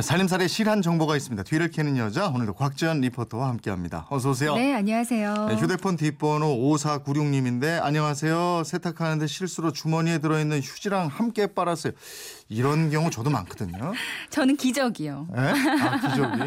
살림살이에 실한 정보가 있습니다. 뒤를 캐는 여자 오늘도 곽지연 리포터와 함께합니다. 어서 오세요. 네, 안녕하세요. 네, 휴대폰 뒷번호 5496님인데 안녕하세요. 세탁하는데 실수로 주머니에 들어있는 휴지랑 함께 빨았어요. 이런 경우 저도 많거든요. 저는 기적이요. 네? 아 기적이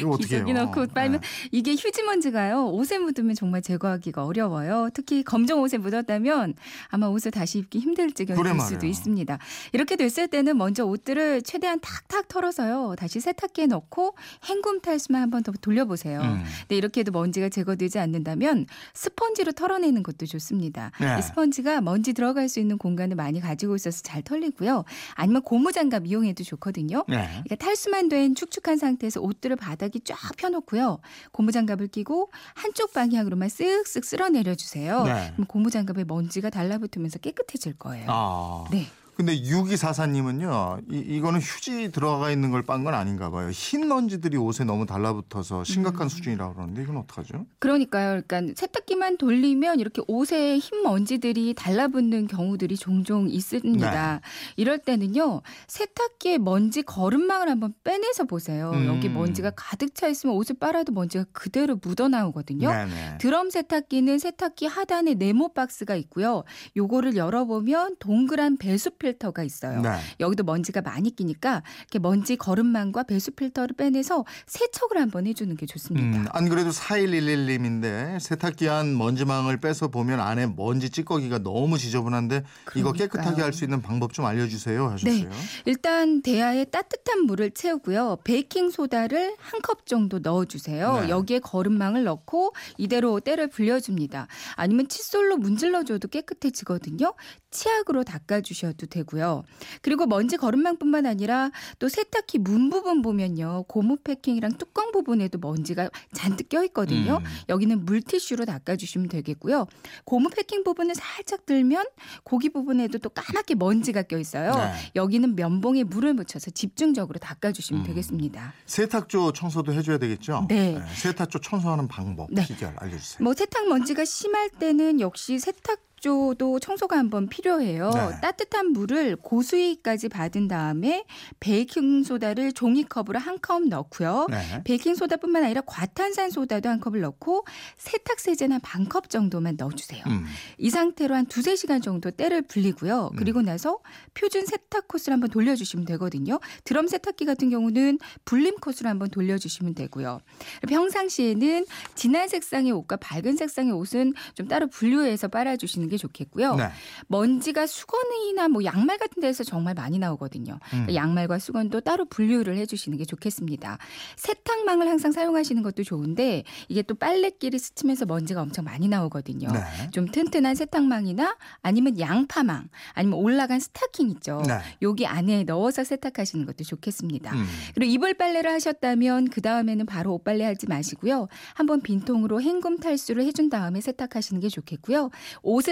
이거 어떻게 해요? 기저귀 넣고 빨면 네. 이게 휴지 먼지가요. 옷에 묻으면 정말 제거하기가 어려워요. 특히 검정 옷에 묻었다면 아마 옷을 다시 입기 힘들 지경이 그래 될 말이에요. 수도 있습니다. 이렇게 됐을 때는 먼저 옷들을 최대한 탁탁 털어서요. 다시 세탁기에 넣고 헹굼 탈수만 한 번 더 돌려보세요. 음. 근데 이렇게 해도 먼지가 제거되지 않는다면 스펀지로 털어내는 것도 좋습니다. 네. 이 스펀지가 먼지 들어갈 수 있는 공간을 많이 가지고 있어서 잘 털리고요. 아니면 고무장갑 이용해도 좋거든요. 네. 그러니까 탈수만 된 축축한 상태에서 옷들을 바닥에 쫙 펴놓고요. 고무장갑을 끼고 한쪽 방향으로만 쓱쓱 쓸어 내려 주세요. 네. 그럼 고무장갑에 먼지가 달라붙으면서 깨끗해질 거예요. 아. 네. 근데 6244님은요, 이, 이거는 휴지 들어가 있는 걸 빤 건 아닌가 봐요. 흰 먼지들이 옷에 너무 달라붙어서 음. 심각한 수준이라고 그러는데 이건 어떡하죠? 그러니까요. 그러니까 세탁기만 돌리면 이렇게 옷에 흰 먼지들이 달라붙는 경우들이 종종 있습니다. 네. 이럴 때는요. 세탁기에 먼지 거름망을 한번 빼내서 보세요. 음. 여기 먼지가 가득 차 있으면 옷을 빨아도 먼지가 그대로 묻어 나오거든요. 네네. 드럼 세탁기는 세탁기 하단에 네모 박스가 있고요. 요거를 열어보면 동그란 배수 필터가 있어요. 네. 여기도 먼지가 많이 끼니까 이렇게 먼지 거름망과 배수 필터를 빼내서 세척을 한번 해주는 게 좋습니다. 음, 안 그래도 4111님인데 세탁기 안 먼지망을 빼서 보면 안에 먼지 찌꺼기가 너무 지저분한데 이거 그러니까요. 깨끗하게 할 수 있는 방법 좀 알려주세요 하셨어요. 네. 일단 대야에 따뜻한 물을 채우고요. 베이킹 소다를 한 컵 정도 넣어주세요. 네. 여기에 거름망을 넣고 이대로 때를 불려줍니다. 아니면 칫솔로 문질러줘도 깨끗해지거든요. 치약으로 닦아주셔도 되고요. 그리고 먼지 거름망뿐만 아니라 또 세탁기 문 부분 보면요. 고무 패킹이랑 뚜껑 부분에도 먼지가 잔뜩 껴 있거든요. 음. 여기는 물티슈로 닦아 주시면 되겠고요. 고무 패킹 부분을 살짝 들면 고기 부분에도 또 까맣게 먼지가 껴 있어요. 네. 여기는 면봉에 물을 묻혀서 집중적으로 닦아 주시면 음. 되겠습니다. 세탁조 청소도 해 줘야 되겠죠? 네. 세탁조 청소하는 방법, 네. 비결 알려 주세요. 뭐 세탁 먼지가 심할 때는 역시 세탁 조도 청소가 한번 필요해요. 네. 따뜻한 물을 고수위까지 받은 다음에 베이킹 소다를 종이컵으로 한 컵 넣고요. 네. 베이킹 소다뿐만 아니라 과탄산 소다도 한 컵을 넣고 세탁 세제는 반컵 정도만 넣어주세요. 음. 이 상태로 한 두세 시간 정도 때를 불리고요. 그리고 나서 표준 세탁 코스를 한번 돌려주시면 되거든요. 드럼 세탁기 같은 경우는 불림 코스로 한번 돌려주시면 되고요. 평상시에는 진한 색상의 옷과 밝은 색상의 옷은 좀 따로 분류해서 빨아주시는 게 좋겠고요. 네. 먼지가 수건이나 뭐 양말 같은 데서 정말 많이 나오거든요. 그러니까 음. 양말과 수건도 따로 분류를 해주시는 게 좋겠습니다. 세탁망을 항상 사용하시는 것도 좋은데 이게 또 빨래끼리 스치면서 먼지가 엄청 많이 나오거든요. 네. 좀 튼튼한 세탁망이나 아니면 양파망 아니면 올라간 스타킹 있죠. 네. 여기 안에 넣어서 세탁하시는 것도 좋겠습니다. 음. 그리고 이불 빨래를 하셨다면 그 다음에는 바로 옷 빨래 하지 마시고요. 한번 빈통으로 헹굼 탈수를 해준 다음에 세탁하시는 게 좋겠고요.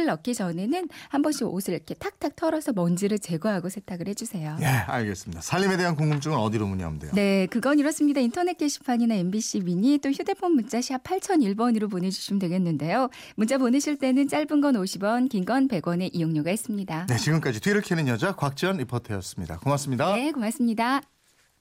옷을 넣기 전에는 한 번씩 옷을 이렇게 탁탁 털어서 먼지를 제거하고 세탁을 해주세요. 예, 알겠습니다. 살림에 대한 궁금증은 어디로 문의하면 돼요? 네, 그건 이렇습니다. 인터넷 게시판이나 MBC 미니 또 휴대폰 문자 샵 8001번으로 보내주시면 되겠는데요. 문자 보내실 때는 짧은 건 50원, 긴 건 100원의 이용료가 있습니다. 네, 지금까지 뒤를 캐는 여자 곽지연 리포터였습니다. 고맙습니다. 네, 고맙습니다.